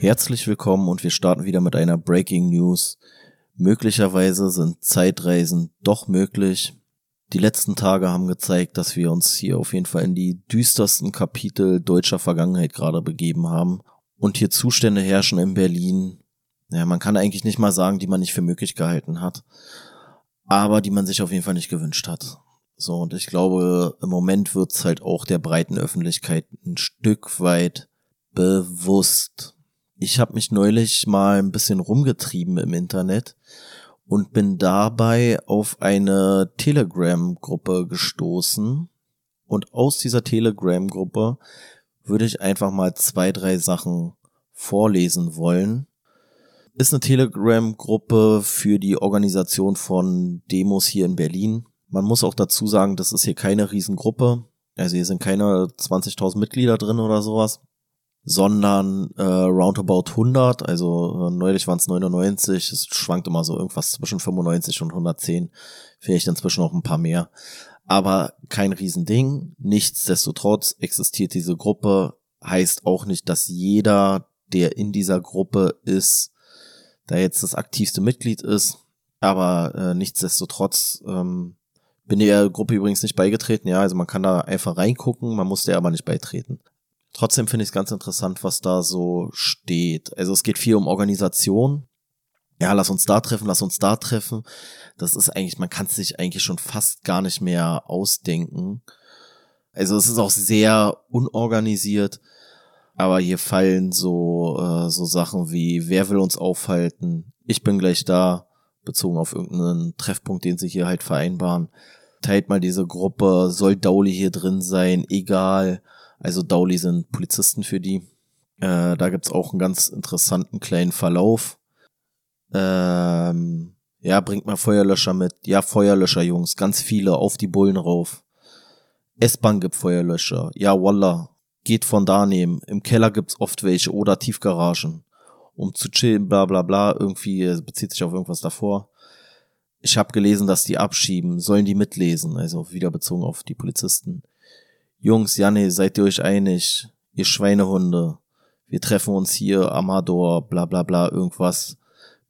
Herzlich willkommen und wir starten wieder mit einer Breaking News. Möglicherweise sind Zeitreisen doch möglich. Die letzten Tage haben gezeigt, dass wir uns hier auf jeden Fall in die düstersten Kapitel deutscher Vergangenheit gerade begeben haben und hier Zustände herrschen in Berlin. Ja, man kann eigentlich nicht mal sagen, die man nicht für möglich gehalten hat, aber die man sich auf jeden Fall nicht gewünscht hat. So, und ich glaube, im Moment wird's halt auch der breiten Öffentlichkeit ein Stück weit bewusst. Ich habe mich neulich mal ein bisschen rumgetrieben im Internet und bin dabei auf eine Telegram-Gruppe gestoßen. Und aus dieser Telegram-Gruppe würde ich einfach mal zwei, drei Sachen vorlesen wollen. Ist eine Telegram-Gruppe für die Organisation von Demos hier in Berlin. Man muss auch dazu sagen, das ist hier keine Riesengruppe. Also hier sind keine 20.000 Mitglieder drin oder sowas sondern äh, roundabout 100, also äh, neulich waren es 99, es schwankt immer so irgendwas zwischen 95 und 110, vielleicht inzwischen noch ein paar mehr, aber kein Riesending, nichtsdestotrotz existiert diese Gruppe, heißt auch nicht, dass jeder, der in dieser Gruppe ist, da jetzt das aktivste Mitglied ist, aber äh, nichtsdestotrotz ähm, bin der Gruppe übrigens nicht beigetreten, ja, also man kann da einfach reingucken, man muss der aber nicht beitreten. Trotzdem finde ich es ganz interessant, was da so steht. Also es geht viel um Organisation. Ja, lass uns da treffen, lass uns da treffen. Das ist eigentlich, man kann es sich eigentlich schon fast gar nicht mehr ausdenken. Also es ist auch sehr unorganisiert, aber hier fallen so äh, so Sachen wie wer will uns aufhalten? Ich bin gleich da, bezogen auf irgendeinen Treffpunkt, den sie hier halt vereinbaren. Teilt mal diese Gruppe, soll Dauli hier drin sein, egal. Also Dowley sind Polizisten für die. Äh, da gibt's auch einen ganz interessanten kleinen Verlauf. Ähm, ja, bringt mal Feuerlöscher mit. Ja, Feuerlöscher, Jungs. Ganz viele auf die Bullen rauf. S-Bahn gibt Feuerlöscher. Ja, Wallah. Geht von da nehmen. Im Keller gibt's oft welche oder Tiefgaragen. Um zu chillen, bla bla bla. Irgendwie äh, bezieht sich auf irgendwas davor. Ich habe gelesen, dass die abschieben. Sollen die mitlesen? Also wieder bezogen auf die Polizisten. Jungs, Janne, seid ihr euch einig? Ihr Schweinehunde. Wir treffen uns hier, Amador, bla bla bla, irgendwas.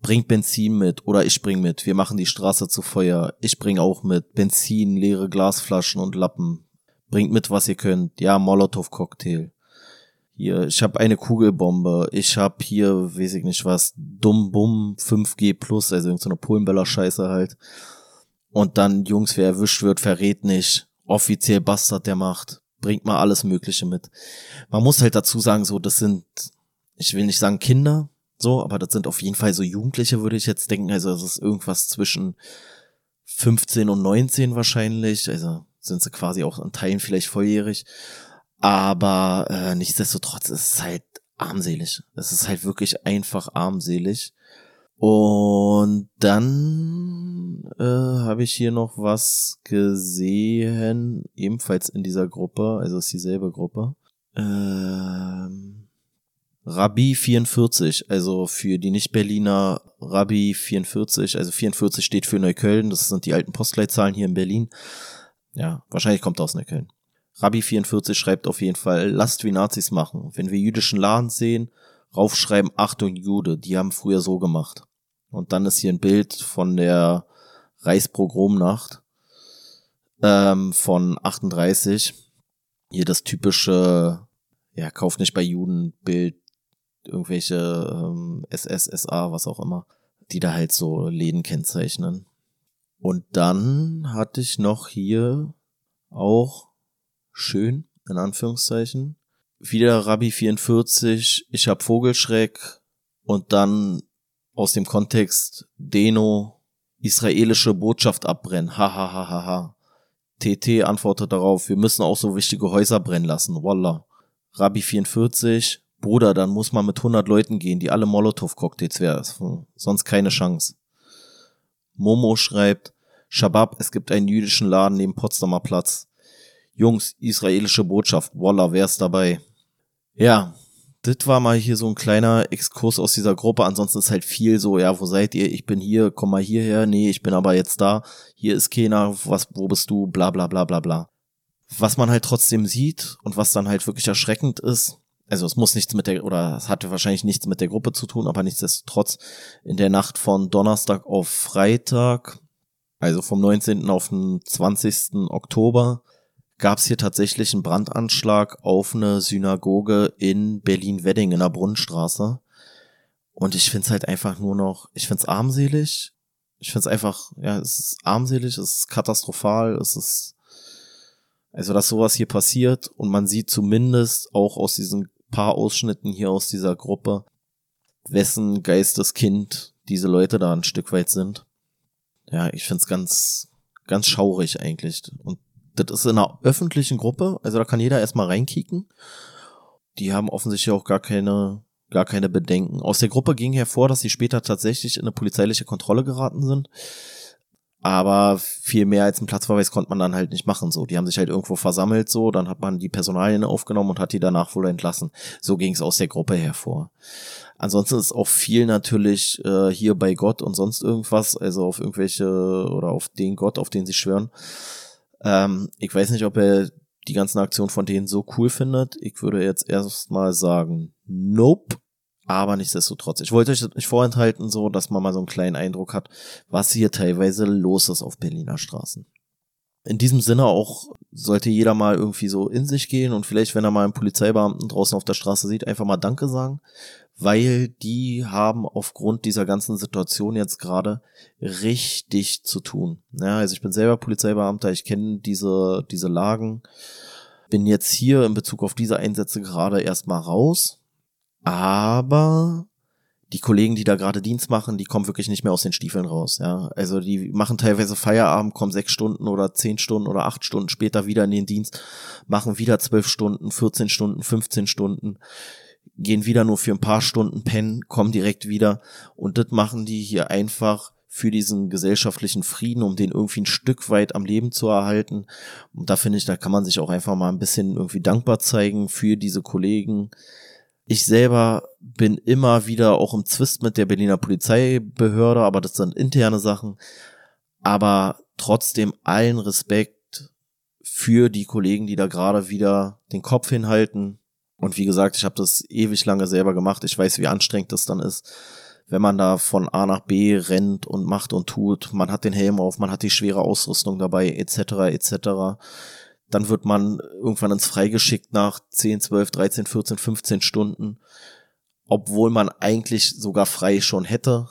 Bringt Benzin mit oder ich bring mit. Wir machen die Straße zu Feuer. Ich bring auch mit. Benzin, leere Glasflaschen und Lappen. Bringt mit, was ihr könnt. Ja, Molotow-Cocktail. Hier, ich habe eine Kugelbombe. Ich hab hier, weiß ich nicht was, Dumm Bumm 5G Plus, also irgendeine Polenböller-Scheiße halt. Und dann, Jungs, wer erwischt wird, verrät nicht offiziell Bastard der Macht. Bringt mal alles Mögliche mit. Man muss halt dazu sagen, so, das sind, ich will nicht sagen Kinder, so, aber das sind auf jeden Fall so Jugendliche, würde ich jetzt denken. Also, das ist irgendwas zwischen 15 und 19 wahrscheinlich. Also, sind sie quasi auch in Teilen vielleicht volljährig. Aber äh, nichtsdestotrotz ist es halt armselig. Es ist halt wirklich einfach armselig. Und dann äh, habe ich hier noch was gesehen, ebenfalls in dieser Gruppe, also ist dieselbe Gruppe. Ähm, Rabbi 44, also für die Nicht-Berliner Rabbi 44, also 44 steht für Neukölln, das sind die alten Postleitzahlen hier in Berlin. Ja, wahrscheinlich kommt aus Neukölln. Rabbi 44 schreibt auf jeden Fall, lasst wie Nazis machen. Wenn wir jüdischen Laden sehen, raufschreiben, Achtung Jude, die haben früher so gemacht. Und dann ist hier ein Bild von der Reichspogromnacht ähm, von 38. Hier das typische, ja, kauf nicht bei Juden Bild, irgendwelche ähm, SS, SA, was auch immer, die da halt so Läden kennzeichnen. Und dann hatte ich noch hier auch schön, in Anführungszeichen, wieder Rabbi 44, ich hab Vogelschreck und dann aus dem Kontext Deno israelische Botschaft abbrennen. Ha ha ha ha ha. TT antwortet darauf, wir müssen auch so wichtige Häuser brennen lassen. Wallah. Rabbi 44, Bruder, dann muss man mit 100 Leuten gehen, die alle Molotow-Cocktails werfen. Sonst keine Chance. Momo schreibt, Shabab, es gibt einen jüdischen Laden neben Potsdamer Platz. Jungs, israelische Botschaft. Wallah, wer ist dabei? Ja, das war mal hier so ein kleiner Exkurs aus dieser Gruppe. Ansonsten ist halt viel so, ja, wo seid ihr? Ich bin hier, komm mal hierher. Nee, ich bin aber jetzt da. Hier ist keiner. Was, wo bist du? Bla, bla, bla, bla, bla. Was man halt trotzdem sieht und was dann halt wirklich erschreckend ist, also es muss nichts mit der, oder es hatte wahrscheinlich nichts mit der Gruppe zu tun, aber nichtsdestotrotz in der Nacht von Donnerstag auf Freitag, also vom 19. auf den 20. Oktober, gab es hier tatsächlich einen Brandanschlag auf eine Synagoge in Berlin-Wedding in der Brunnenstraße. Und ich find's halt einfach nur noch, ich find's armselig. Ich find's einfach, ja, es ist armselig, es ist katastrophal, es ist, also dass sowas hier passiert und man sieht zumindest auch aus diesen paar Ausschnitten hier aus dieser Gruppe, wessen Geisteskind diese Leute da ein Stück weit sind. Ja, ich find's ganz, ganz schaurig eigentlich. Und das ist in einer öffentlichen Gruppe, also da kann jeder erstmal reinkicken. Die haben offensichtlich auch gar keine, gar keine Bedenken. Aus der Gruppe ging hervor, dass sie später tatsächlich in eine polizeiliche Kontrolle geraten sind. Aber viel mehr als einen Platzverweis konnte man dann halt nicht machen. So, die haben sich halt irgendwo versammelt, so, dann hat man die Personalien aufgenommen und hat die danach wohl entlassen. So ging es aus der Gruppe hervor. Ansonsten ist auch viel natürlich äh, hier bei Gott und sonst irgendwas, also auf irgendwelche oder auf den Gott, auf den sie schwören. Ähm, ich weiß nicht, ob er die ganzen Aktionen von denen so cool findet. Ich würde jetzt erstmal sagen, nope. Aber nichtsdestotrotz, ich wollte euch nicht vorenthalten, so, dass man mal so einen kleinen Eindruck hat, was hier teilweise los ist auf Berliner Straßen. In diesem Sinne auch sollte jeder mal irgendwie so in sich gehen und vielleicht, wenn er mal einen Polizeibeamten draußen auf der Straße sieht, einfach mal Danke sagen weil die haben aufgrund dieser ganzen Situation jetzt gerade richtig zu tun. Ja, also ich bin selber Polizeibeamter, ich kenne diese, diese Lagen, bin jetzt hier in Bezug auf diese Einsätze gerade erstmal raus, aber die Kollegen, die da gerade Dienst machen, die kommen wirklich nicht mehr aus den Stiefeln raus, ja. Also die machen teilweise Feierabend, kommen sechs Stunden oder zehn Stunden oder acht Stunden später wieder in den Dienst, machen wieder zwölf Stunden, 14 Stunden, 15 Stunden gehen wieder nur für ein paar Stunden pennen, kommen direkt wieder und das machen die hier einfach für diesen gesellschaftlichen Frieden, um den irgendwie ein Stück weit am Leben zu erhalten. Und da finde ich, da kann man sich auch einfach mal ein bisschen irgendwie dankbar zeigen für diese Kollegen. Ich selber bin immer wieder auch im Zwist mit der Berliner Polizeibehörde, aber das sind interne Sachen. Aber trotzdem allen Respekt für die Kollegen, die da gerade wieder den Kopf hinhalten, und wie gesagt, ich habe das ewig lange selber gemacht. Ich weiß, wie anstrengend das dann ist, wenn man da von A nach B rennt und macht und tut. Man hat den Helm auf, man hat die schwere Ausrüstung dabei, etc. etc. Dann wird man irgendwann ins Freigeschickt nach 10, 12, 13, 14, 15 Stunden, obwohl man eigentlich sogar frei schon hätte.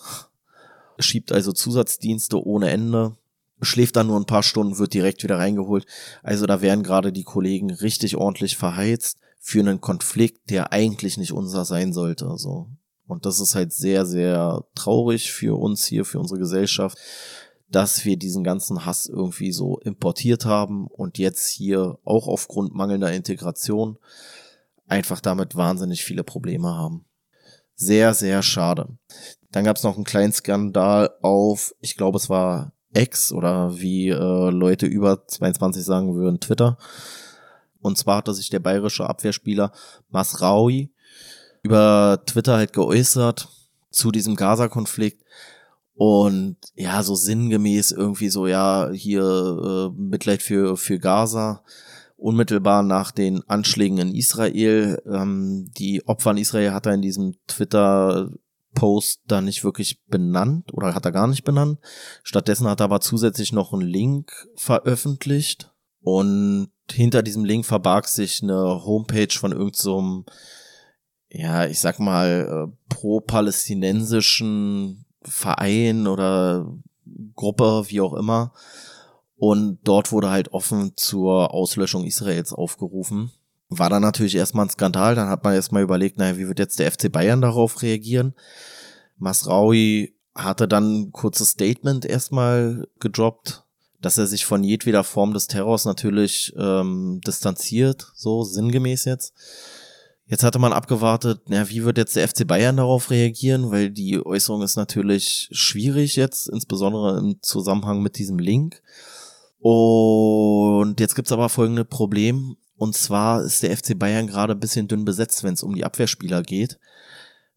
Schiebt also Zusatzdienste ohne Ende schläft dann nur ein paar Stunden, wird direkt wieder reingeholt. Also da werden gerade die Kollegen richtig ordentlich verheizt für einen Konflikt, der eigentlich nicht unser sein sollte. So. Und das ist halt sehr, sehr traurig für uns hier, für unsere Gesellschaft, dass wir diesen ganzen Hass irgendwie so importiert haben und jetzt hier auch aufgrund mangelnder Integration einfach damit wahnsinnig viele Probleme haben. Sehr, sehr schade. Dann gab es noch einen kleinen Skandal auf, ich glaube es war X oder wie äh, Leute über 22 sagen würden, Twitter. Und zwar hatte sich der bayerische Abwehrspieler Masraui über Twitter halt geäußert zu diesem Gaza-Konflikt und ja, so sinngemäß irgendwie so, ja, hier äh, Mitleid für, für Gaza. Unmittelbar nach den Anschlägen in Israel. Ähm, die Opfer in Israel hat er in diesem Twitter-Post da nicht wirklich benannt oder hat er gar nicht benannt. Stattdessen hat er aber zusätzlich noch einen Link veröffentlicht und hinter diesem Link verbarg sich eine Homepage von irgendeinem, so ja, ich sag mal, äh, pro-palästinensischen Verein oder Gruppe, wie auch immer. Und dort wurde halt offen zur Auslöschung Israels aufgerufen. War dann natürlich erstmal ein Skandal. Dann hat man erstmal überlegt, naja, wie wird jetzt der FC Bayern darauf reagieren? Masraui hatte dann ein kurzes Statement erstmal gedroppt, dass er sich von jedweder Form des Terrors natürlich ähm, distanziert, so sinngemäß jetzt. Jetzt hatte man abgewartet, na, wie wird jetzt der FC Bayern darauf reagieren, weil die Äußerung ist natürlich schwierig jetzt, insbesondere im Zusammenhang mit diesem Link. Und jetzt gibt's aber folgende Problem. Und zwar ist der FC Bayern gerade ein bisschen dünn besetzt, wenn es um die Abwehrspieler geht.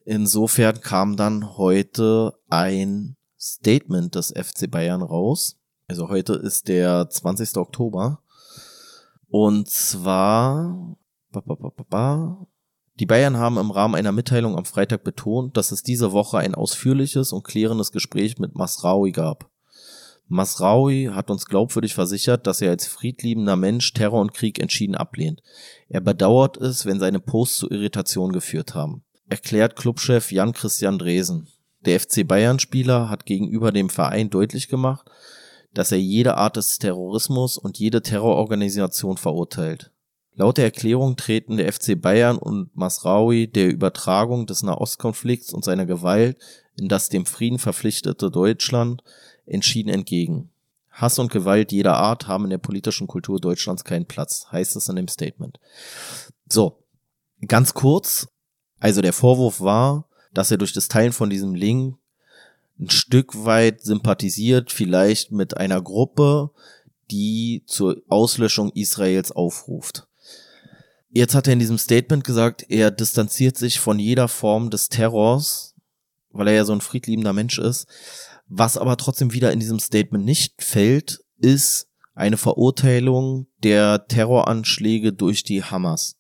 Insofern kam dann heute ein Statement des FC Bayern raus also heute ist der 20. Oktober. Und zwar, Die Bayern haben im Rahmen einer Mitteilung am Freitag betont, dass es diese Woche ein ausführliches und klärendes Gespräch mit Masraoui gab. Masraoui hat uns glaubwürdig versichert, dass er als friedliebender Mensch Terror und Krieg entschieden ablehnt. Er bedauert es, wenn seine Posts zu Irritation geführt haben. Erklärt Clubchef Jan Christian Dresen. Der FC Bayern-Spieler hat gegenüber dem Verein deutlich gemacht, dass er jede Art des Terrorismus und jede Terrororganisation verurteilt. Laut der Erklärung treten der FC Bayern und Masraoui der Übertragung des Nahostkonflikts und seiner Gewalt in das dem Frieden verpflichtete Deutschland entschieden entgegen. Hass und Gewalt jeder Art haben in der politischen Kultur Deutschlands keinen Platz, heißt es in dem Statement. So, ganz kurz, also der Vorwurf war, dass er durch das Teilen von diesem Link ein Stück weit sympathisiert, vielleicht mit einer Gruppe, die zur Auslöschung Israels aufruft. Jetzt hat er in diesem Statement gesagt, er distanziert sich von jeder Form des Terrors, weil er ja so ein friedliebender Mensch ist. Was aber trotzdem wieder in diesem Statement nicht fällt, ist eine Verurteilung der Terroranschläge durch die Hamas.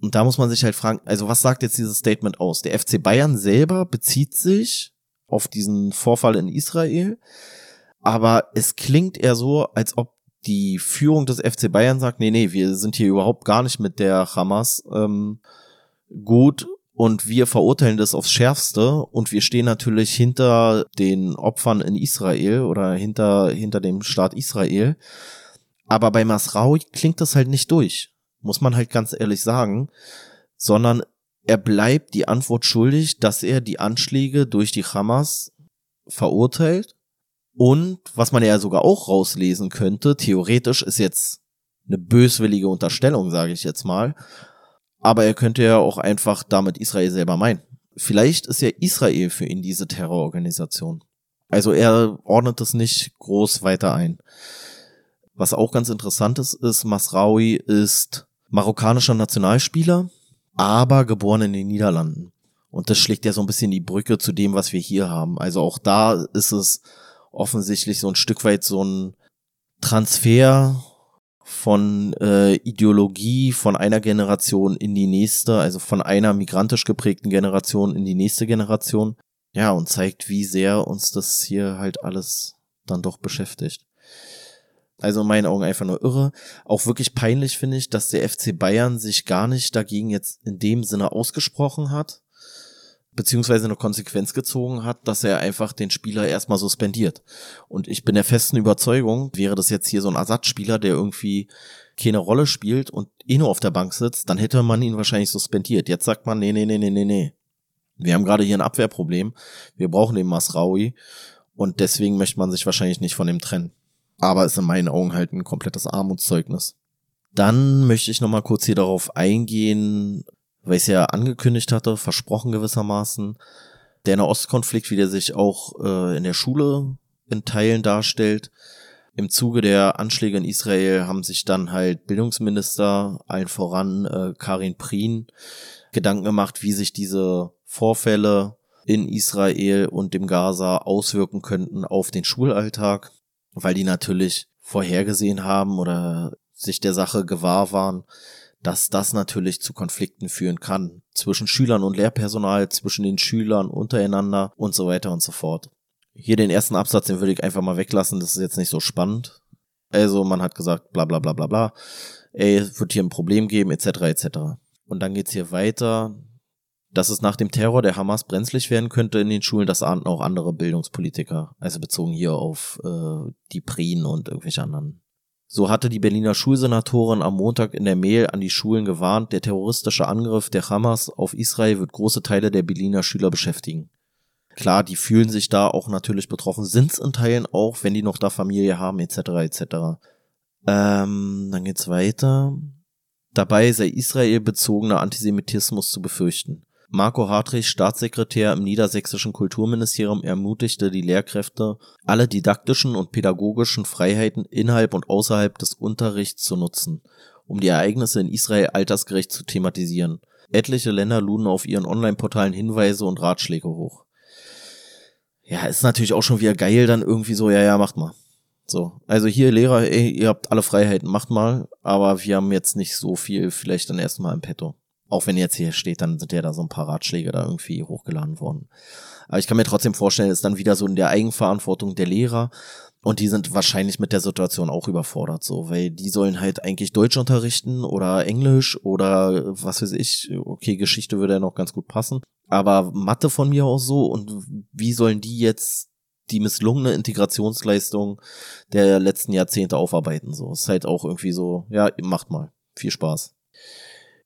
Und da muss man sich halt fragen, also was sagt jetzt dieses Statement aus? Der FC Bayern selber bezieht sich auf diesen Vorfall in Israel, aber es klingt eher so, als ob die Führung des FC Bayern sagt, nee, nee, wir sind hier überhaupt gar nicht mit der Hamas ähm, gut und wir verurteilen das aufs Schärfste und wir stehen natürlich hinter den Opfern in Israel oder hinter, hinter dem Staat Israel. Aber bei Masraoui klingt das halt nicht durch, muss man halt ganz ehrlich sagen, sondern er bleibt die Antwort schuldig, dass er die Anschläge durch die Hamas verurteilt und was man ja sogar auch rauslesen könnte, theoretisch ist jetzt eine böswillige Unterstellung, sage ich jetzt mal, aber er könnte ja auch einfach damit Israel selber meinen. Vielleicht ist ja Israel für ihn diese Terrororganisation. Also er ordnet es nicht groß weiter ein. Was auch ganz interessant ist, ist, Masraoui ist marokkanischer Nationalspieler, aber geboren in den Niederlanden. Und das schlägt ja so ein bisschen die Brücke zu dem, was wir hier haben. Also auch da ist es offensichtlich so ein Stück weit so ein Transfer von äh, Ideologie von einer Generation in die nächste, also von einer migrantisch geprägten Generation in die nächste Generation. Ja, und zeigt, wie sehr uns das hier halt alles dann doch beschäftigt. Also in meinen Augen einfach nur irre. Auch wirklich peinlich finde ich, dass der FC Bayern sich gar nicht dagegen jetzt in dem Sinne ausgesprochen hat beziehungsweise eine Konsequenz gezogen hat, dass er einfach den Spieler erstmal suspendiert. Und ich bin der festen Überzeugung, wäre das jetzt hier so ein Ersatzspieler, der irgendwie keine Rolle spielt und eh nur auf der Bank sitzt, dann hätte man ihn wahrscheinlich suspendiert. Jetzt sagt man, nee, nee, nee, nee, nee, nee. Wir haben gerade hier ein Abwehrproblem. Wir brauchen den Masraui. Und deswegen möchte man sich wahrscheinlich nicht von dem trennen. Aber ist in meinen Augen halt ein komplettes Armutszeugnis. Dann möchte ich nochmal kurz hier darauf eingehen, weil ich es ja angekündigt hatte, versprochen gewissermaßen, der Nahostkonflikt, wie der sich auch äh, in der Schule in Teilen darstellt. Im Zuge der Anschläge in Israel haben sich dann halt Bildungsminister, allen voran äh, Karin Prien, Gedanken gemacht, wie sich diese Vorfälle in Israel und dem Gaza auswirken könnten auf den Schulalltag, weil die natürlich vorhergesehen haben oder sich der Sache gewahr waren, dass das natürlich zu Konflikten führen kann. Zwischen Schülern und Lehrpersonal, zwischen den Schülern untereinander und so weiter und so fort. Hier den ersten Absatz, den würde ich einfach mal weglassen, das ist jetzt nicht so spannend. Also man hat gesagt, bla bla bla bla bla, ey, es wird hier ein Problem geben, etc. etc. Und dann geht's hier weiter, dass es nach dem Terror der Hamas brenzlig werden könnte in den Schulen, das ahnten auch andere Bildungspolitiker, also bezogen hier auf äh, die Prien und irgendwelche anderen so hatte die Berliner Schulsenatorin am Montag in der Mail an die Schulen gewarnt, der terroristische Angriff der Hamas auf Israel wird große Teile der Berliner Schüler beschäftigen. Klar, die fühlen sich da auch natürlich betroffen, sind's in Teilen auch, wenn die noch da Familie haben, etc. etc. Ähm, dann geht's weiter. Dabei sei Israel bezogener Antisemitismus zu befürchten. Marco Hartrich, Staatssekretär im niedersächsischen Kulturministerium, ermutigte die Lehrkräfte, alle didaktischen und pädagogischen Freiheiten innerhalb und außerhalb des Unterrichts zu nutzen, um die Ereignisse in Israel altersgerecht zu thematisieren. Etliche Länder luden auf ihren Online-Portalen Hinweise und Ratschläge hoch. Ja, ist natürlich auch schon wieder geil, dann irgendwie so, ja, ja, macht mal. So, also hier Lehrer, ey, ihr habt alle Freiheiten, macht mal, aber wir haben jetzt nicht so viel vielleicht dann erstmal im Petto. Auch wenn jetzt hier steht, dann sind ja da so ein paar Ratschläge da irgendwie hochgeladen worden. Aber ich kann mir trotzdem vorstellen, ist dann wieder so in der Eigenverantwortung der Lehrer. Und die sind wahrscheinlich mit der Situation auch überfordert, so, weil die sollen halt eigentlich Deutsch unterrichten oder Englisch oder was weiß ich. Okay, Geschichte würde ja noch ganz gut passen. Aber Mathe von mir aus so und wie sollen die jetzt die misslungene Integrationsleistung der letzten Jahrzehnte aufarbeiten. So ist halt auch irgendwie so, ja, macht mal. Viel Spaß.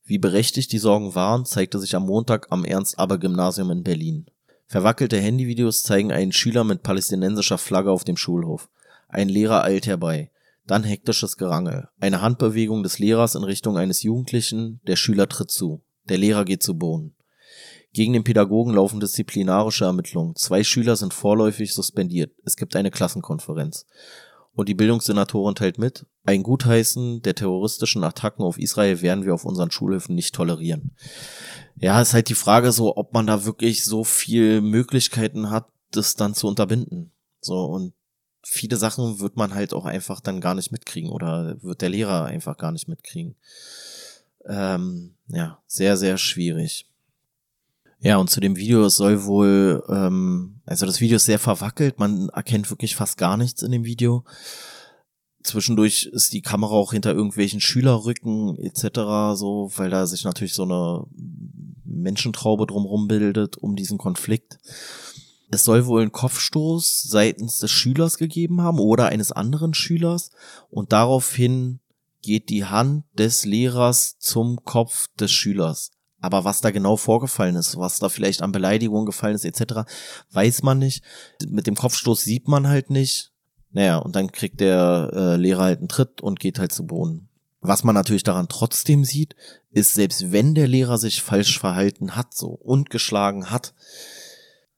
Wie berechtigt die Sorgen waren, zeigte sich am Montag am Ernst-Aber-Gymnasium in Berlin. Verwackelte Handyvideos zeigen einen Schüler mit palästinensischer Flagge auf dem Schulhof. Ein Lehrer eilt herbei. Dann hektisches Gerangel. Eine Handbewegung des Lehrers in Richtung eines Jugendlichen. Der Schüler tritt zu. Der Lehrer geht zu Boden. Gegen den Pädagogen laufen disziplinarische Ermittlungen. Zwei Schüler sind vorläufig suspendiert. Es gibt eine Klassenkonferenz. Und die Bildungssenatorin teilt mit, ein Gutheißen der terroristischen Attacken auf Israel werden wir auf unseren Schulhöfen nicht tolerieren. Ja, ist halt die Frage so, ob man da wirklich so viel Möglichkeiten hat, das dann zu unterbinden. So, und viele Sachen wird man halt auch einfach dann gar nicht mitkriegen oder wird der Lehrer einfach gar nicht mitkriegen. Ähm, ja, sehr, sehr schwierig. Ja, und zu dem Video, es soll wohl, ähm, also das Video ist sehr verwackelt, man erkennt wirklich fast gar nichts in dem Video. Zwischendurch ist die Kamera auch hinter irgendwelchen Schülerrücken etc. so, weil da sich natürlich so eine Menschentraube drumherum bildet um diesen Konflikt. Es soll wohl einen Kopfstoß seitens des Schülers gegeben haben oder eines anderen Schülers und daraufhin geht die Hand des Lehrers zum Kopf des Schülers. Aber was da genau vorgefallen ist, was da vielleicht an Beleidigungen gefallen ist, etc., weiß man nicht. Mit dem Kopfstoß sieht man halt nicht. Naja, und dann kriegt der äh, Lehrer halt einen Tritt und geht halt zu Boden. Was man natürlich daran trotzdem sieht, ist, selbst wenn der Lehrer sich falsch verhalten hat, so und geschlagen hat,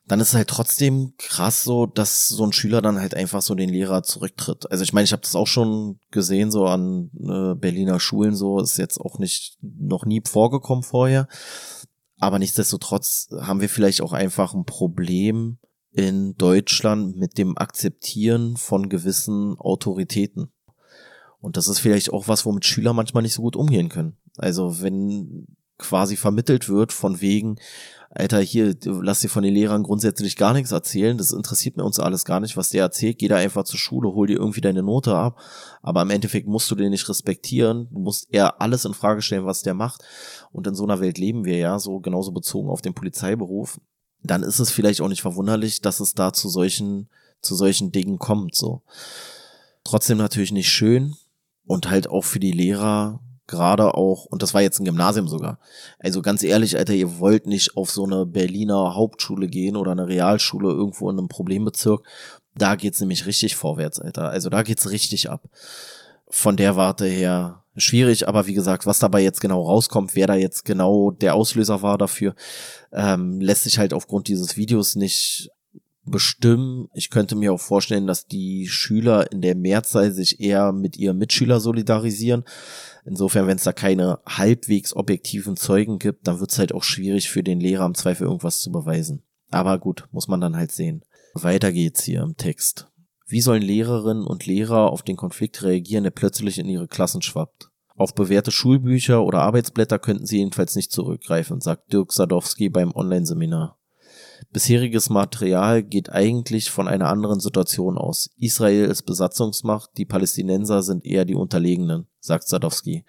dann ist es halt trotzdem krass so, dass so ein Schüler dann halt einfach so den Lehrer zurücktritt. Also ich meine, ich habe das auch schon gesehen so an äh, Berliner Schulen so, ist jetzt auch nicht noch nie vorgekommen vorher. Aber nichtsdestotrotz haben wir vielleicht auch einfach ein Problem in Deutschland mit dem Akzeptieren von gewissen Autoritäten. Und das ist vielleicht auch was, womit Schüler manchmal nicht so gut umgehen können. Also wenn quasi vermittelt wird von wegen, Alter, hier, lass dir von den Lehrern grundsätzlich gar nichts erzählen. Das interessiert mir uns alles gar nicht, was der erzählt. Geh da einfach zur Schule, hol dir irgendwie deine Note ab. Aber im Endeffekt musst du den nicht respektieren. Du musst eher alles in Frage stellen, was der macht. Und in so einer Welt leben wir ja, so genauso bezogen auf den Polizeiberuf. Dann ist es vielleicht auch nicht verwunderlich, dass es da zu solchen, zu solchen Dingen kommt, so. Trotzdem natürlich nicht schön. Und halt auch für die Lehrer gerade auch, und das war jetzt ein Gymnasium sogar. Also ganz ehrlich, Alter, ihr wollt nicht auf so eine Berliner Hauptschule gehen oder eine Realschule irgendwo in einem Problembezirk. Da geht's nämlich richtig vorwärts, Alter. Also da geht's richtig ab. Von der Warte her schwierig, aber wie gesagt, was dabei jetzt genau rauskommt, wer da jetzt genau der Auslöser war dafür, ähm, lässt sich halt aufgrund dieses Videos nicht bestimmen. Ich könnte mir auch vorstellen, dass die Schüler in der Mehrzahl sich eher mit ihren Mitschüler solidarisieren. Insofern, wenn es da keine halbwegs objektiven Zeugen gibt, dann wird es halt auch schwierig für den Lehrer im Zweifel irgendwas zu beweisen. Aber gut, muss man dann halt sehen. Weiter geht's hier im Text. Wie sollen Lehrerinnen und Lehrer auf den Konflikt reagieren, der plötzlich in ihre Klassen schwappt? Auf bewährte Schulbücher oder Arbeitsblätter könnten sie jedenfalls nicht zurückgreifen, sagt Dirk Sadowski beim Online-Seminar. Bisheriges Material geht eigentlich von einer anderen Situation aus. Israel ist Besatzungsmacht, die Palästinenser sind eher die Unterlegenen, sagt Sadowski.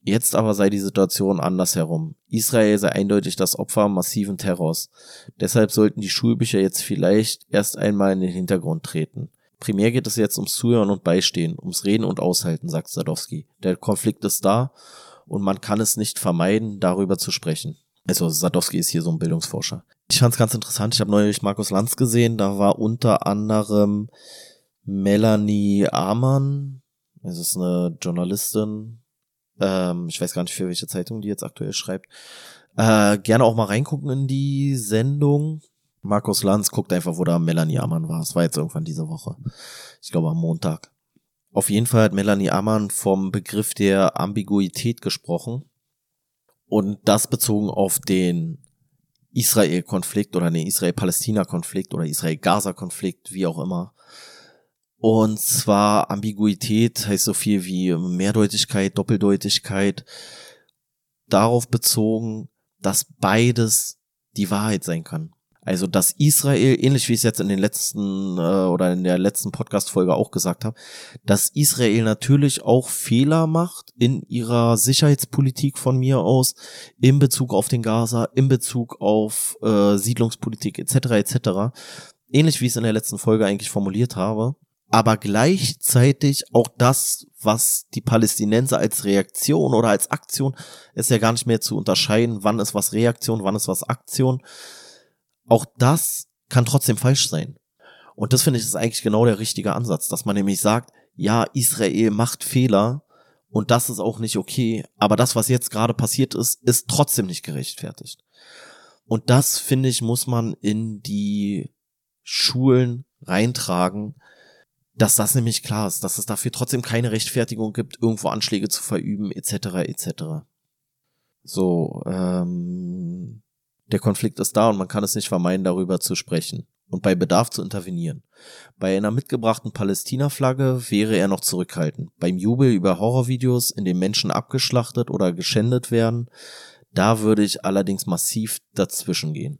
Jetzt aber sei die Situation andersherum. Israel sei eindeutig das Opfer massiven Terrors. Deshalb sollten die Schulbücher jetzt vielleicht erst einmal in den Hintergrund treten. Primär geht es jetzt ums Zuhören und Beistehen, ums Reden und Aushalten, sagt Sadowski. Der Konflikt ist da und man kann es nicht vermeiden, darüber zu sprechen. Also Sadowski ist hier so ein Bildungsforscher. Ich fand es ganz interessant. Ich habe neulich Markus Lanz gesehen. Da war unter anderem Melanie Amann. Das ist eine Journalistin. Ähm, ich weiß gar nicht, für welche Zeitung die jetzt aktuell schreibt. Äh, gerne auch mal reingucken in die Sendung. Markus Lanz guckt einfach, wo da Melanie Amann war. Es war jetzt irgendwann diese Woche. Ich glaube am Montag. Auf jeden Fall hat Melanie Amann vom Begriff der Ambiguität gesprochen. Und das bezogen auf den Israel-Konflikt oder den Israel-Palästina-Konflikt oder Israel-Gaza-Konflikt, wie auch immer. Und zwar Ambiguität heißt so viel wie Mehrdeutigkeit, Doppeldeutigkeit. darauf bezogen, dass beides die Wahrheit sein kann. Also, dass Israel, ähnlich wie ich es jetzt in den letzten äh, oder in der letzten Podcast-Folge auch gesagt habe, dass Israel natürlich auch Fehler macht in ihrer Sicherheitspolitik von mir aus, in Bezug auf den Gaza, in Bezug auf äh, Siedlungspolitik etc. etc. Ähnlich wie ich es in der letzten Folge eigentlich formuliert habe. Aber gleichzeitig auch das, was die Palästinenser als Reaktion oder als Aktion, ist ja gar nicht mehr zu unterscheiden, wann ist was Reaktion, wann ist was Aktion auch das kann trotzdem falsch sein. Und das finde ich ist eigentlich genau der richtige Ansatz, dass man nämlich sagt, ja, Israel macht Fehler und das ist auch nicht okay, aber das, was jetzt gerade passiert ist, ist trotzdem nicht gerechtfertigt. Und das, finde ich, muss man in die Schulen reintragen, dass das nämlich klar ist, dass es dafür trotzdem keine Rechtfertigung gibt, irgendwo Anschläge zu verüben, etc. etc. So, ähm, der Konflikt ist da und man kann es nicht vermeiden, darüber zu sprechen und bei Bedarf zu intervenieren. Bei einer mitgebrachten Palästina-Flagge wäre er noch zurückhaltend. Beim Jubel über Horrorvideos, in denen Menschen abgeschlachtet oder geschändet werden, da würde ich allerdings massiv dazwischen gehen.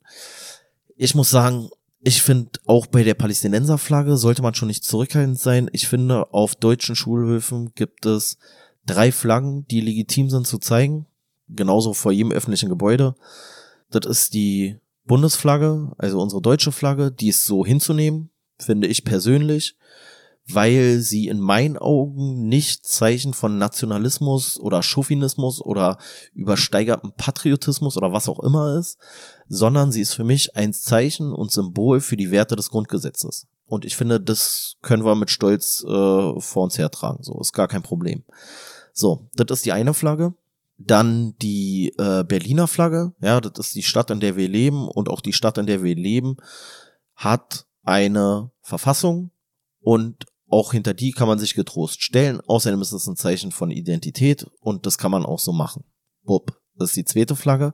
Ich muss sagen, ich finde, auch bei der Palästinenser-Flagge sollte man schon nicht zurückhaltend sein. Ich finde, auf deutschen Schulhöfen gibt es drei Flaggen, die legitim sind zu zeigen. Genauso vor jedem öffentlichen Gebäude. Das ist die Bundesflagge, also unsere deutsche Flagge, die ist so hinzunehmen, finde ich persönlich, weil sie in meinen Augen nicht Zeichen von Nationalismus oder Chauvinismus oder übersteigerten Patriotismus oder was auch immer ist, sondern sie ist für mich ein Zeichen und Symbol für die Werte des Grundgesetzes. Und ich finde, das können wir mit Stolz äh, vor uns hertragen. So ist gar kein Problem. So, das ist die eine Flagge. Dann die äh, Berliner Flagge, ja, das ist die Stadt, in der wir leben und auch die Stadt, in der wir leben, hat eine Verfassung und auch hinter die kann man sich getrost stellen. Außerdem ist es ein Zeichen von Identität und das kann man auch so machen. Bub, das ist die zweite Flagge.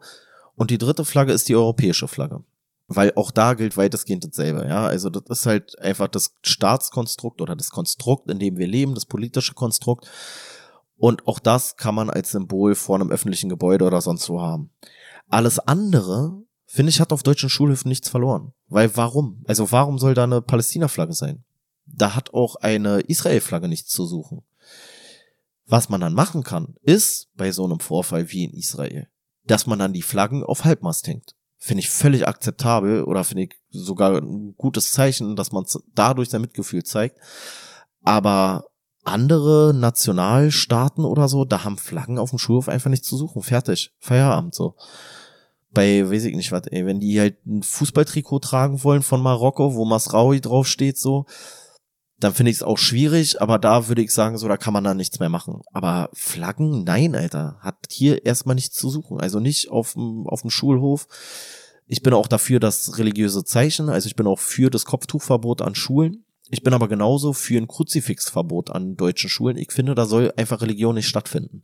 Und die dritte Flagge ist die europäische Flagge. Weil auch da gilt weitestgehend dasselbe, ja. Also das ist halt einfach das Staatskonstrukt oder das Konstrukt, in dem wir leben, das politische Konstrukt. Und auch das kann man als Symbol vor einem öffentlichen Gebäude oder sonst wo haben. Alles andere, finde ich, hat auf deutschen Schulhöfen nichts verloren. Weil warum? Also warum soll da eine Palästina-Flagge sein? Da hat auch eine Israel-Flagge nichts zu suchen. Was man dann machen kann, ist bei so einem Vorfall wie in Israel, dass man dann die Flaggen auf Halbmast hängt. Finde ich völlig akzeptabel oder finde ich sogar ein gutes Zeichen, dass man dadurch sein Mitgefühl zeigt. Aber andere Nationalstaaten oder so, da haben Flaggen auf dem Schulhof einfach nicht zu suchen. Fertig. Feierabend so. Bei, weiß ich nicht was, ey, wenn die halt ein Fußballtrikot tragen wollen von Marokko, wo Masraoui draufsteht, so, dann finde ich es auch schwierig, aber da würde ich sagen, so, da kann man da nichts mehr machen. Aber Flaggen, nein, Alter, hat hier erstmal nichts zu suchen. Also nicht auf dem Schulhof. Ich bin auch dafür, dass religiöse Zeichen, also ich bin auch für das Kopftuchverbot an Schulen. Ich bin aber genauso für ein Kruzifixverbot an deutschen Schulen. Ich finde, da soll einfach Religion nicht stattfinden.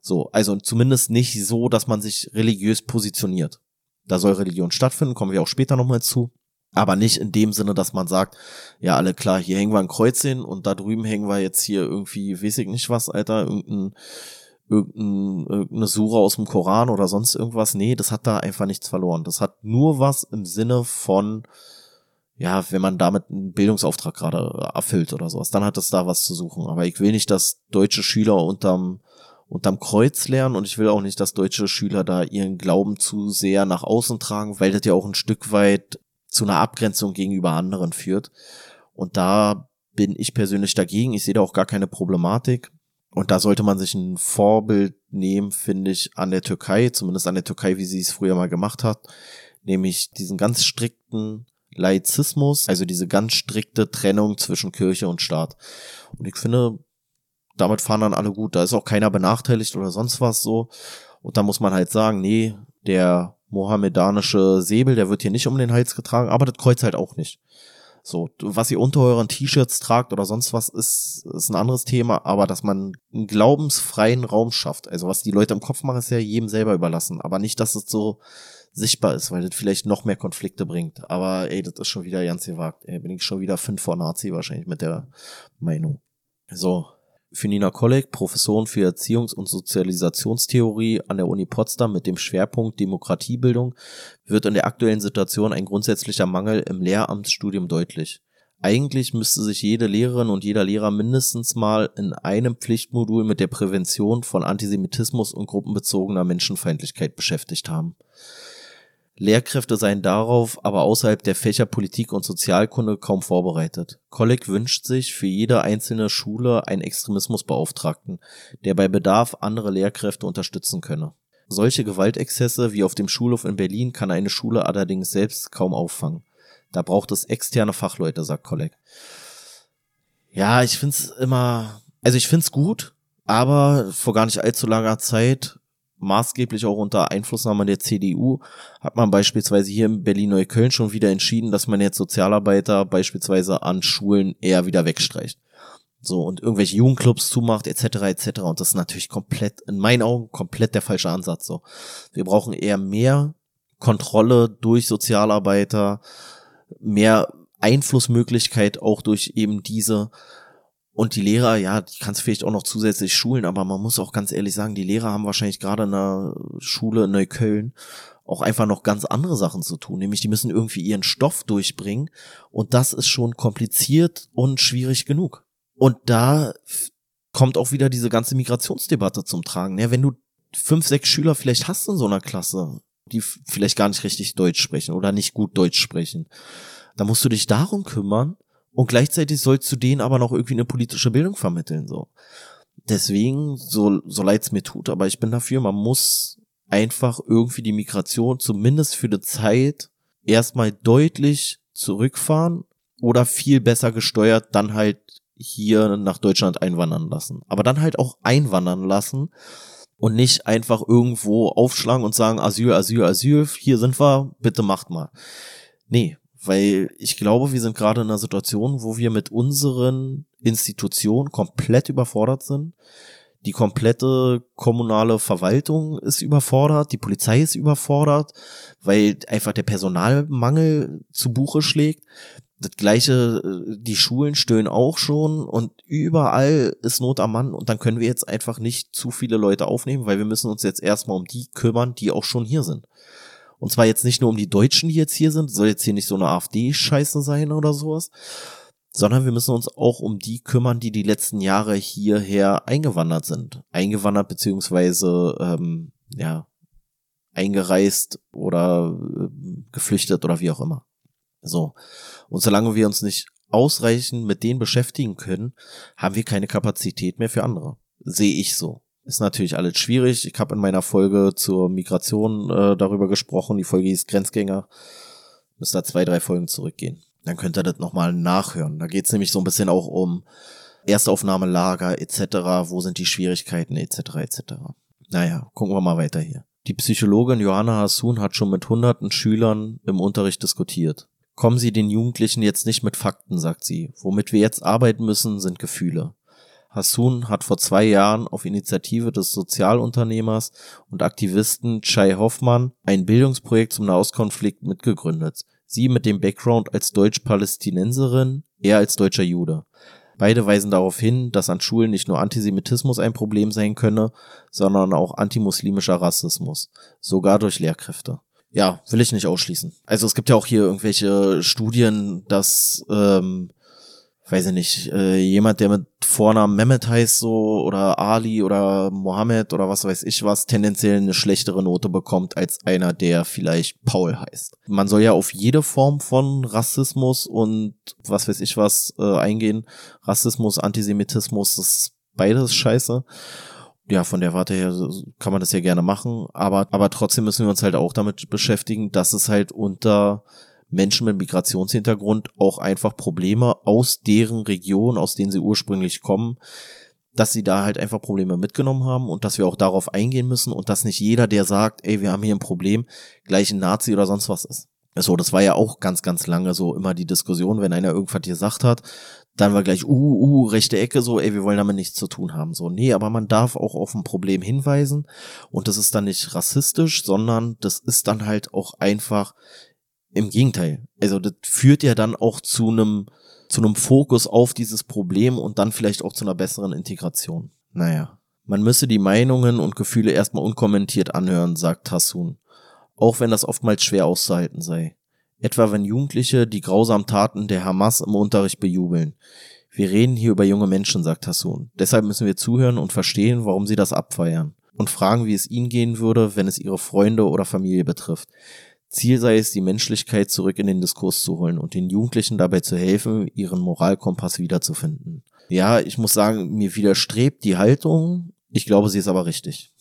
So, also zumindest nicht so, dass man sich religiös positioniert. Da soll Religion stattfinden, kommen wir auch später nochmal zu. Aber nicht in dem Sinne, dass man sagt, ja, alle klar, hier hängen wir ein Kreuz hin und da drüben hängen wir jetzt hier irgendwie, weiß ich nicht was, Alter, irgendein, irgendein, irgendeine Sura aus dem Koran oder sonst irgendwas. Nee, das hat da einfach nichts verloren. Das hat nur was im Sinne von, ja, wenn man damit einen Bildungsauftrag gerade erfüllt oder sowas, dann hat es da was zu suchen. Aber ich will nicht, dass deutsche Schüler unterm, unterm Kreuz lernen und ich will auch nicht, dass deutsche Schüler da ihren Glauben zu sehr nach außen tragen, weil das ja auch ein Stück weit zu einer Abgrenzung gegenüber anderen führt. Und da bin ich persönlich dagegen. Ich sehe da auch gar keine Problematik. Und da sollte man sich ein Vorbild nehmen, finde ich, an der Türkei, zumindest an der Türkei, wie sie es früher mal gemacht hat, nämlich diesen ganz strikten Laizismus, also diese ganz strikte Trennung zwischen Kirche und Staat. Und ich finde, damit fahren dann alle gut. Da ist auch keiner benachteiligt oder sonst was so. Und da muss man halt sagen, nee, der mohammedanische Säbel, der wird hier nicht um den Hals getragen, aber das Kreuz halt auch nicht. So, was ihr unter euren T-Shirts tragt oder sonst was, ist, ist ein anderes Thema, aber dass man einen glaubensfreien Raum schafft. Also was die Leute im Kopf machen, ist ja jedem selber überlassen. Aber nicht, dass es so sichtbar ist, weil das vielleicht noch mehr Konflikte bringt. Aber ey, das ist schon wieder ganz gewagt. Ey, bin ich schon wieder fünf vor Nazi wahrscheinlich mit der Meinung. So. für Nina Kolleg, Professorin für Erziehungs- und Sozialisationstheorie an der Uni Potsdam mit dem Schwerpunkt Demokratiebildung, wird in der aktuellen Situation ein grundsätzlicher Mangel im Lehramtsstudium deutlich. Eigentlich müsste sich jede Lehrerin und jeder Lehrer mindestens mal in einem Pflichtmodul mit der Prävention von Antisemitismus und gruppenbezogener Menschenfeindlichkeit beschäftigt haben. Lehrkräfte seien darauf aber außerhalb der Fächer Politik und Sozialkunde kaum vorbereitet. Kolleg wünscht sich für jede einzelne Schule einen Extremismusbeauftragten, der bei Bedarf andere Lehrkräfte unterstützen könne. Solche Gewaltexzesse wie auf dem Schulhof in Berlin kann eine Schule allerdings selbst kaum auffangen. Da braucht es externe Fachleute, sagt Kolleg. Ja, ich find's immer, also ich find's gut, aber vor gar nicht allzu langer Zeit, maßgeblich auch unter Einflussnahme der CDU, hat man beispielsweise hier in Berlin-Neukölln schon wieder entschieden, dass man jetzt Sozialarbeiter beispielsweise an Schulen eher wieder wegstreicht. So, und irgendwelche Jugendclubs zumacht, etc., etc. Und das ist natürlich komplett, in meinen Augen, komplett der falsche Ansatz, so. Wir brauchen eher mehr Kontrolle durch Sozialarbeiter, mehr Einflussmöglichkeit auch durch eben diese und die Lehrer, ja, die kannst du vielleicht auch noch zusätzlich schulen, aber man muss auch ganz ehrlich sagen, die Lehrer haben wahrscheinlich gerade in der Schule in Neukölln auch einfach noch ganz andere Sachen zu tun, nämlich die müssen irgendwie ihren Stoff durchbringen und das ist schon kompliziert und schwierig genug. Und da kommt auch wieder diese ganze Migrationsdebatte zum Tragen. Ja, wenn du fünf, sechs Schüler vielleicht hast in so einer Klasse, die vielleicht gar nicht richtig Deutsch sprechen oder nicht gut Deutsch sprechen, da musst du dich darum kümmern und gleichzeitig sollst du denen aber noch irgendwie eine politische Bildung vermitteln, so. Deswegen, so, so leid's mir tut, aber ich bin dafür, man muss einfach irgendwie die Migration zumindest für die Zeit erstmal deutlich zurückfahren oder viel besser gesteuert dann halt hier nach Deutschland einwandern lassen. Aber dann halt auch einwandern lassen und nicht einfach irgendwo aufschlagen und sagen, Asyl, Asyl, Asyl, hier sind wir, bitte macht mal. Nee, weil ich glaube, wir sind gerade in einer Situation, wo wir mit unseren Institutionen komplett überfordert sind. Die komplette kommunale Verwaltung ist überfordert, die Polizei ist überfordert, weil einfach der Personalmangel zu Buche schlägt. Das gleiche, äh, die Schulen stöhnen auch schon und überall ist Not am Mann und dann können wir jetzt einfach nicht zu viele Leute aufnehmen, weil wir müssen uns jetzt erstmal um die kümmern, die auch schon hier sind. Und zwar jetzt nicht nur um die Deutschen, die jetzt hier sind, soll jetzt hier nicht so eine AfD-Scheiße sein oder sowas, sondern wir müssen uns auch um die kümmern, die die letzten Jahre hierher eingewandert sind. Eingewandert beziehungsweise, ähm, ja, eingereist oder äh, geflüchtet oder wie auch immer. So. Und solange wir uns nicht ausreichend mit denen beschäftigen können, haben wir keine Kapazität mehr für andere. Sehe ich so. Ist natürlich alles schwierig. Ich habe in meiner Folge zur Migration äh, darüber gesprochen. Die Folge hieß Grenzgänger. Müsst da zwei, drei Folgen zurückgehen. Dann könnt ihr das nochmal nachhören. Da geht's nämlich so ein bisschen auch um Erstaufnahmelager etc. Wo sind die Schwierigkeiten etc. etc. Naja, gucken wir mal weiter hier. Die Psychologin Johanna Hassun hat schon mit hunderten Schülern im Unterricht diskutiert. Kommen Sie den Jugendlichen jetzt nicht mit Fakten, sagt sie. Womit wir jetzt arbeiten müssen, sind Gefühle. Hassun hat vor zwei Jahren auf Initiative des Sozialunternehmers und Aktivisten Chai Hoffmann ein Bildungsprojekt zum Nahostkonflikt mitgegründet. Sie mit dem Background als Deutsch-Palästinenserin, er als deutscher Jude. Beide weisen darauf hin, dass an Schulen nicht nur Antisemitismus ein Problem sein könne, sondern auch antimuslimischer Rassismus, sogar durch Lehrkräfte. Ja, will ich nicht ausschließen. Also es gibt ja auch hier irgendwelche Studien, dass ähm, weiß ich nicht, äh, jemand, der mit Vornamen Mehmet heißt so oder Ali oder Mohammed oder was weiß ich was, tendenziell eine schlechtere Note bekommt als einer, der vielleicht Paul heißt. Man soll ja auf jede Form von Rassismus und was weiß ich was äh, eingehen. Rassismus, Antisemitismus, das ist beides scheiße. Ja, von der Warte her kann man das ja gerne machen, aber, aber trotzdem müssen wir uns halt auch damit beschäftigen, dass es halt unter Menschen mit Migrationshintergrund auch einfach Probleme aus deren Region, aus denen sie ursprünglich kommen, dass sie da halt einfach Probleme mitgenommen haben und dass wir auch darauf eingehen müssen und dass nicht jeder, der sagt, ey, wir haben hier ein Problem, gleich ein Nazi oder sonst was ist. So, das war ja auch ganz, ganz lange so immer die Diskussion, wenn einer irgendwas gesagt hat, dann war gleich, uh, uh, rechte Ecke, so, ey, wir wollen damit nichts zu tun haben. So, nee, aber man darf auch auf ein Problem hinweisen und das ist dann nicht rassistisch, sondern das ist dann halt auch einfach im Gegenteil. Also das führt ja dann auch zu einem zu einem Fokus auf dieses Problem und dann vielleicht auch zu einer besseren Integration. Naja. Man müsse die Meinungen und Gefühle erstmal unkommentiert anhören, sagt Hassun. Auch wenn das oftmals schwer auszuhalten sei. Etwa wenn Jugendliche die grausamen Taten der Hamas im Unterricht bejubeln. Wir reden hier über junge Menschen, sagt Hassun. Deshalb müssen wir zuhören und verstehen, warum sie das abfeiern. Und fragen, wie es ihnen gehen würde, wenn es ihre Freunde oder Familie betrifft. Ziel sei es, die Menschlichkeit zurück in den Diskurs zu holen und den Jugendlichen dabei zu helfen, ihren Moralkompass wiederzufinden. Ja, ich muss sagen, mir widerstrebt die Haltung. Ich glaube, sie ist aber richtig.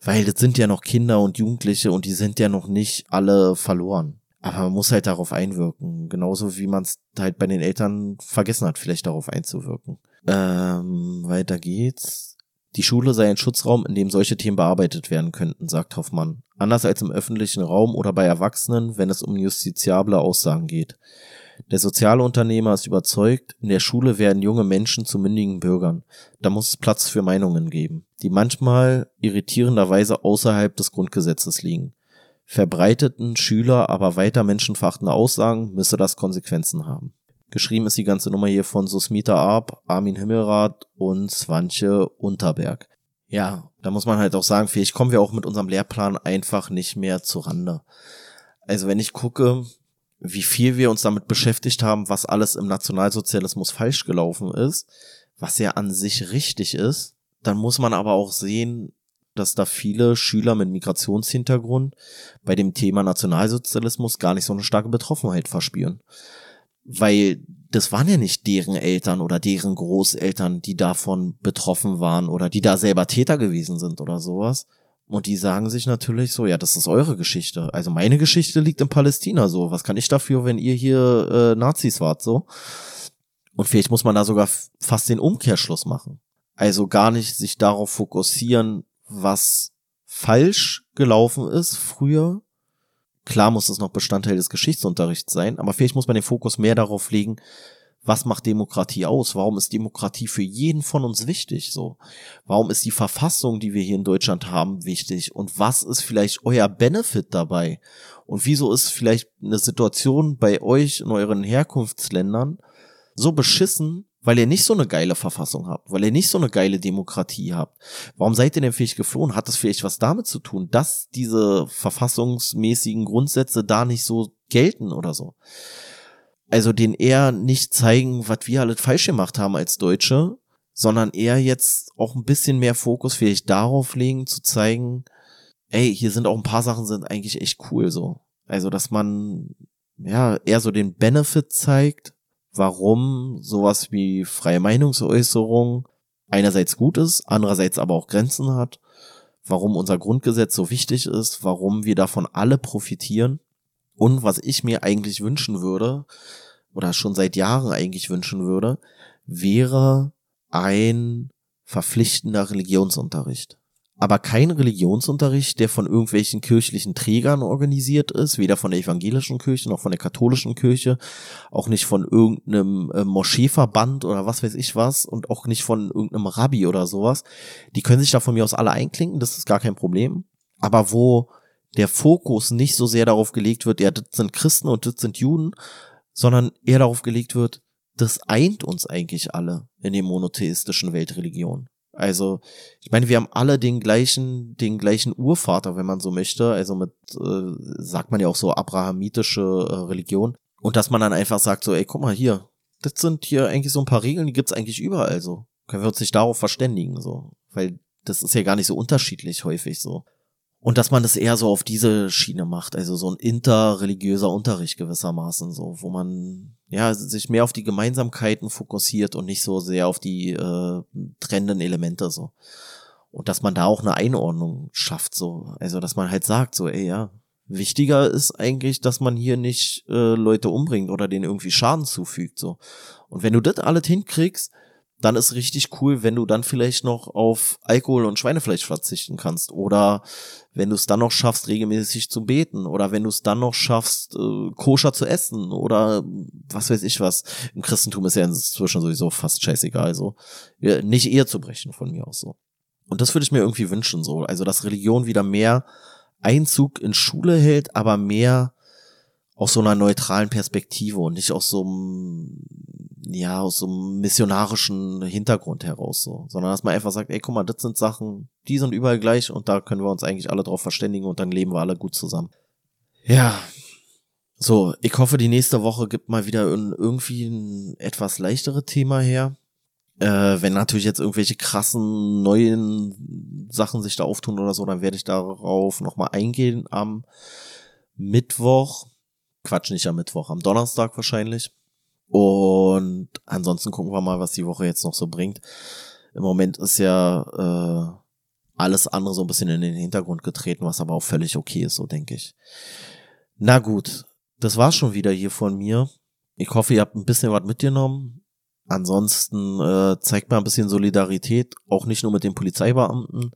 Weil das sind ja noch Kinder und Jugendliche und die sind ja noch nicht alle verloren. Aber man muss halt darauf einwirken. Genauso wie man es halt bei den Eltern vergessen hat, vielleicht darauf einzuwirken. Ähm, weiter geht's. Die Schule sei ein Schutzraum, in dem solche Themen bearbeitet werden könnten, sagt Hoffmann. Anders als im öffentlichen Raum oder bei Erwachsenen, wenn es um justiziable Aussagen geht. Der soziale Unternehmer ist überzeugt, in der Schule werden junge Menschen zu mündigen Bürgern. Da muss es Platz für Meinungen geben, die manchmal irritierenderweise außerhalb des Grundgesetzes liegen verbreiteten Schüler aber weiter menschenverachtende Aussagen, müsse das Konsequenzen haben. Geschrieben ist die ganze Nummer hier von Susmita Arp, Armin Himmelrath und Swantje Unterberg. Ja, da muss man halt auch sagen, vielleicht kommen wir auch mit unserem Lehrplan einfach nicht mehr zu Rande. Also wenn ich gucke, wie viel wir uns damit beschäftigt haben, was alles im Nationalsozialismus falsch gelaufen ist, was ja an sich richtig ist, dann muss man aber auch sehen, dass da viele Schüler mit Migrationshintergrund bei dem Thema Nationalsozialismus gar nicht so eine starke Betroffenheit verspüren. Weil das waren ja nicht deren Eltern oder deren Großeltern, die davon betroffen waren oder die da selber Täter gewesen sind oder sowas. Und die sagen sich natürlich so, ja, das ist eure Geschichte. Also meine Geschichte liegt in Palästina so. Was kann ich dafür, wenn ihr hier äh, Nazis wart so? Und vielleicht muss man da sogar fast den Umkehrschluss machen. Also gar nicht sich darauf fokussieren, was falsch gelaufen ist früher. Klar muss es noch Bestandteil des Geschichtsunterrichts sein, aber vielleicht muss man den Fokus mehr darauf legen, was macht Demokratie aus? Warum ist Demokratie für jeden von uns wichtig? So, warum ist die Verfassung, die wir hier in Deutschland haben, wichtig? Und was ist vielleicht euer Benefit dabei? Und wieso ist vielleicht eine Situation bei euch in euren Herkunftsländern so beschissen, weil ihr nicht so eine geile Verfassung habt, weil ihr nicht so eine geile Demokratie habt. Warum seid ihr denn vielleicht geflohen? Hat das vielleicht was damit zu tun, dass diese verfassungsmäßigen Grundsätze da nicht so gelten oder so? Also den eher nicht zeigen, was wir alles falsch gemacht haben als Deutsche, sondern eher jetzt auch ein bisschen mehr Fokus vielleicht darauf legen, zu zeigen, ey, hier sind auch ein paar Sachen sind eigentlich echt cool so. Also, dass man ja eher so den Benefit zeigt warum sowas wie freie Meinungsäußerung einerseits gut ist, andererseits aber auch Grenzen hat, warum unser Grundgesetz so wichtig ist, warum wir davon alle profitieren und was ich mir eigentlich wünschen würde oder schon seit Jahren eigentlich wünschen würde, wäre ein verpflichtender Religionsunterricht aber kein Religionsunterricht, der von irgendwelchen kirchlichen Trägern organisiert ist, weder von der evangelischen Kirche noch von der katholischen Kirche, auch nicht von irgendeinem äh, Moscheeverband oder was weiß ich was und auch nicht von irgendeinem Rabbi oder sowas. Die können sich da von mir aus alle einklinken, das ist gar kein Problem. Aber wo der Fokus nicht so sehr darauf gelegt wird, ja, das sind Christen und das sind Juden, sondern eher darauf gelegt wird, das eint uns eigentlich alle in den monotheistischen Weltreligionen. Also, ich meine, wir haben alle den gleichen, den gleichen Urvater, wenn man so möchte. Also mit, äh, sagt man ja auch so abrahamitische äh, Religion. Und dass man dann einfach sagt so, ey, guck mal hier, das sind hier eigentlich so ein paar Regeln, die gibt's eigentlich überall so. Können wir uns nicht darauf verständigen, so. Weil das ist ja gar nicht so unterschiedlich häufig so. Und dass man das eher so auf diese Schiene macht, also so ein interreligiöser Unterricht gewissermaßen, so, wo man ja sich mehr auf die Gemeinsamkeiten fokussiert und nicht so sehr auf die äh, trennenden Elemente so. Und dass man da auch eine Einordnung schafft, so, also dass man halt sagt, so, ey, ja, wichtiger ist eigentlich, dass man hier nicht äh, Leute umbringt oder denen irgendwie Schaden zufügt, so. Und wenn du das alles hinkriegst, dann ist richtig cool, wenn du dann vielleicht noch auf Alkohol und Schweinefleisch verzichten kannst oder wenn du es dann noch schaffst, regelmäßig zu beten oder wenn du es dann noch schaffst, äh, koscher zu essen oder was weiß ich was. Im Christentum ist ja inzwischen sowieso fast scheißegal, so. Ja, nicht eher zu brechen von mir aus so. Und das würde ich mir irgendwie wünschen, so. Also, dass Religion wieder mehr Einzug in Schule hält, aber mehr aus so einer neutralen Perspektive und nicht aus so einem, ja, aus so einem missionarischen Hintergrund heraus so, sondern dass man einfach sagt, ey, guck mal, das sind Sachen, die sind überall gleich und da können wir uns eigentlich alle drauf verständigen und dann leben wir alle gut zusammen. Ja, so, ich hoffe, die nächste Woche gibt mal wieder irgendwie ein etwas leichteres Thema her. Äh, wenn natürlich jetzt irgendwelche krassen neuen Sachen sich da auftun oder so, dann werde ich darauf nochmal eingehen am Mittwoch. Quatsch, nicht am Mittwoch, am Donnerstag wahrscheinlich. Und ansonsten gucken wir mal, was die Woche jetzt noch so bringt. Im Moment ist ja äh, alles andere so ein bisschen in den Hintergrund getreten, was aber auch völlig okay ist, so denke ich. Na gut, das war's schon wieder hier von mir. Ich hoffe, ihr habt ein bisschen was mitgenommen. Ansonsten äh, zeigt mal ein bisschen Solidarität, auch nicht nur mit den Polizeibeamten,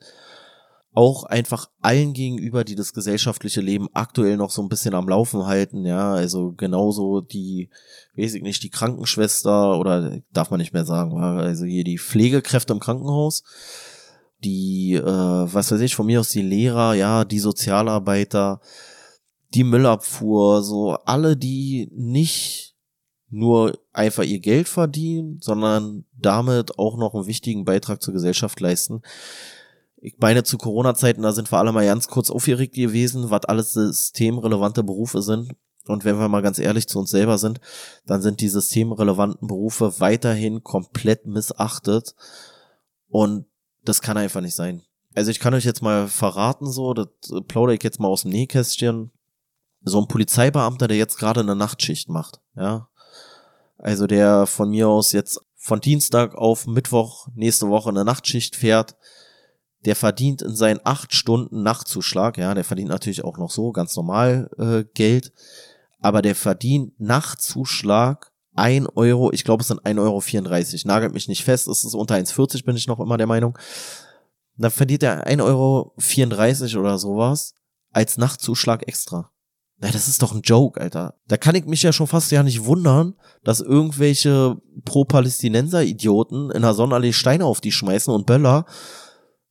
auch einfach allen gegenüber, die das gesellschaftliche Leben aktuell noch so ein bisschen am Laufen halten, ja, also genauso die, weiß ich nicht, die Krankenschwester oder darf man nicht mehr sagen, also hier die Pflegekräfte im Krankenhaus, die, äh, was weiß ich, von mir aus die Lehrer, ja, die Sozialarbeiter, die Müllabfuhr, so alle, die nicht nur einfach ihr Geld verdienen, sondern damit auch noch einen wichtigen Beitrag zur Gesellschaft leisten. Ich meine, zu Corona-Zeiten, da sind wir alle mal ganz kurz aufgeregt gewesen, was alles systemrelevante Berufe sind. Und wenn wir mal ganz ehrlich zu uns selber sind, dann sind die systemrelevanten Berufe weiterhin komplett missachtet. Und das kann einfach nicht sein. Also ich kann euch jetzt mal verraten, so, das plaudere ich jetzt mal aus dem Nähkästchen. So ein Polizeibeamter, der jetzt gerade eine Nachtschicht macht, ja, also der von mir aus jetzt von Dienstag auf Mittwoch nächste Woche eine Nachtschicht fährt, der verdient in seinen acht Stunden Nachtzuschlag, ja, der verdient natürlich auch noch so ganz normal äh, Geld, aber der verdient Nachtzuschlag ein Euro, ich glaube es sind 1,34 Euro, nagelt mich nicht fest, es ist unter 1,40 bin ich noch immer der Meinung. Dann verdient er 1,34 Euro oder sowas als Nachtzuschlag extra. Na, das ist doch ein Joke, Alter. Da kann ich mich ja schon fast ja nicht wundern, dass irgendwelche Pro-Palästinenser-Idioten in der Sonnenallee Steine auf die schmeißen und Böller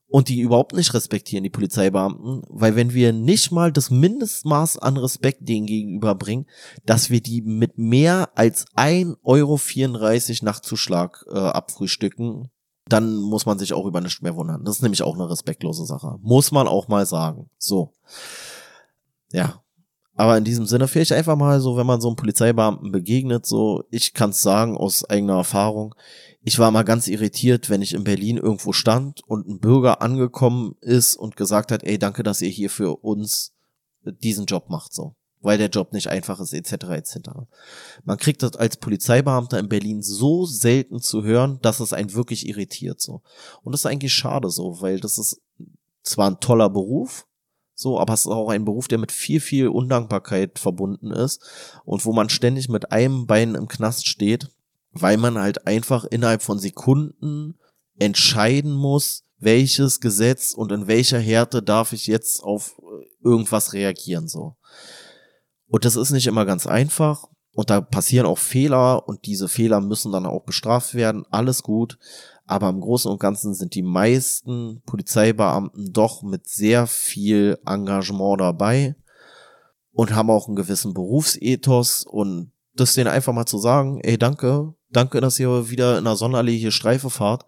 und die überhaupt nicht respektieren, die Polizeibeamten, weil wenn wir nicht mal das Mindestmaß an Respekt denen gegenüberbringen, dass wir die mit mehr als 1,34 Euro Nachtzuschlag äh, abfrühstücken, dann muss man sich auch über nichts mehr wundern. Das ist nämlich auch eine respektlose Sache. Muss man auch mal sagen. So. Ja, aber in diesem Sinne vielleicht einfach mal so, wenn man so einem Polizeibeamten begegnet, so, ich kann es sagen aus eigener Erfahrung, ich war mal ganz irritiert, wenn ich in Berlin irgendwo stand und ein Bürger angekommen ist und gesagt hat, ey, danke, dass ihr hier für uns diesen Job macht, so. Weil der Job nicht einfach ist, etc., etc. Man kriegt das als Polizeibeamter in Berlin so selten zu hören, dass es einen wirklich irritiert, so. Und das ist eigentlich schade, so, weil das ist zwar ein toller Beruf, so, aber es ist auch ein Beruf, der mit viel, viel Undankbarkeit verbunden ist und wo man ständig mit einem Bein im Knast steht, weil man halt einfach innerhalb von Sekunden entscheiden muss, welches Gesetz und in welcher Härte darf ich jetzt auf äh, irgendwas reagieren, so. Und das ist nicht immer ganz einfach. Und da passieren auch Fehler und diese Fehler müssen dann auch bestraft werden. Alles gut. Aber im Großen und Ganzen sind die meisten Polizeibeamten doch mit sehr viel Engagement dabei und haben auch einen gewissen Berufsethos und das denen einfach mal zu sagen, ey, danke, danke, dass ihr wieder in der Sonnenallee hier Streife fahrt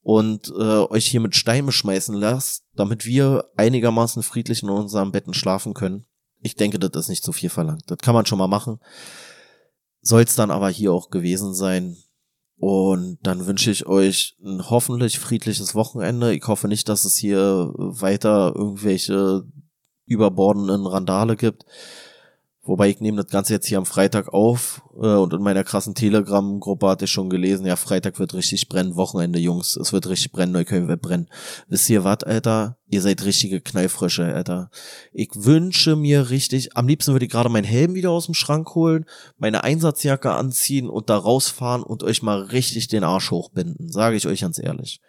und äh, euch hier mit Steine schmeißen lasst, damit wir einigermaßen friedlich in unseren Betten schlafen können. Ich denke, das ist nicht zu viel verlangt. Das kann man schon mal machen. Soll es dann aber hier auch gewesen sein. Und dann wünsche ich euch ein hoffentlich friedliches Wochenende. Ich hoffe nicht, dass es hier weiter irgendwelche überbordenden Randale gibt. Wobei ich nehme das Ganze jetzt hier am Freitag auf äh, und in meiner krassen Telegram-Gruppe hatte ich schon gelesen, ja, Freitag wird richtig brennen, Wochenende, Jungs, es wird richtig brennen, Neukölln wird brennen. Wisst ihr was, Alter? Ihr seid richtige Knallfrösche, Alter. Ich wünsche mir richtig, am liebsten würde ich gerade meinen Helm wieder aus dem Schrank holen, meine Einsatzjacke anziehen und da rausfahren und euch mal richtig den Arsch hochbinden, sage ich euch ganz ehrlich.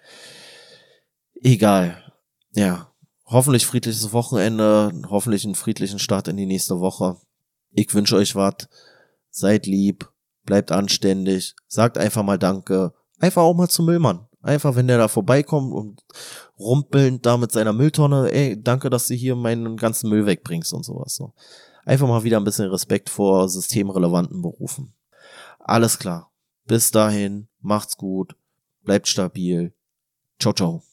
Egal. Ja, hoffentlich friedliches Wochenende, hoffentlich einen friedlichen Start in die nächste Woche. Ich wünsche euch was. Seid lieb, bleibt anständig, sagt einfach mal Danke. Einfach auch mal zum Müllmann. Einfach, wenn der da vorbeikommt und rumpelnd da mit seiner Mülltonne, ey, danke, dass du hier meinen ganzen Müll wegbringst und sowas so. einfach mal wieder ein bisschen Respekt vor systemrelevanten Berufen. Alles klar. Bis dahin, macht's gut, bleibt stabil. Ciao, ciao.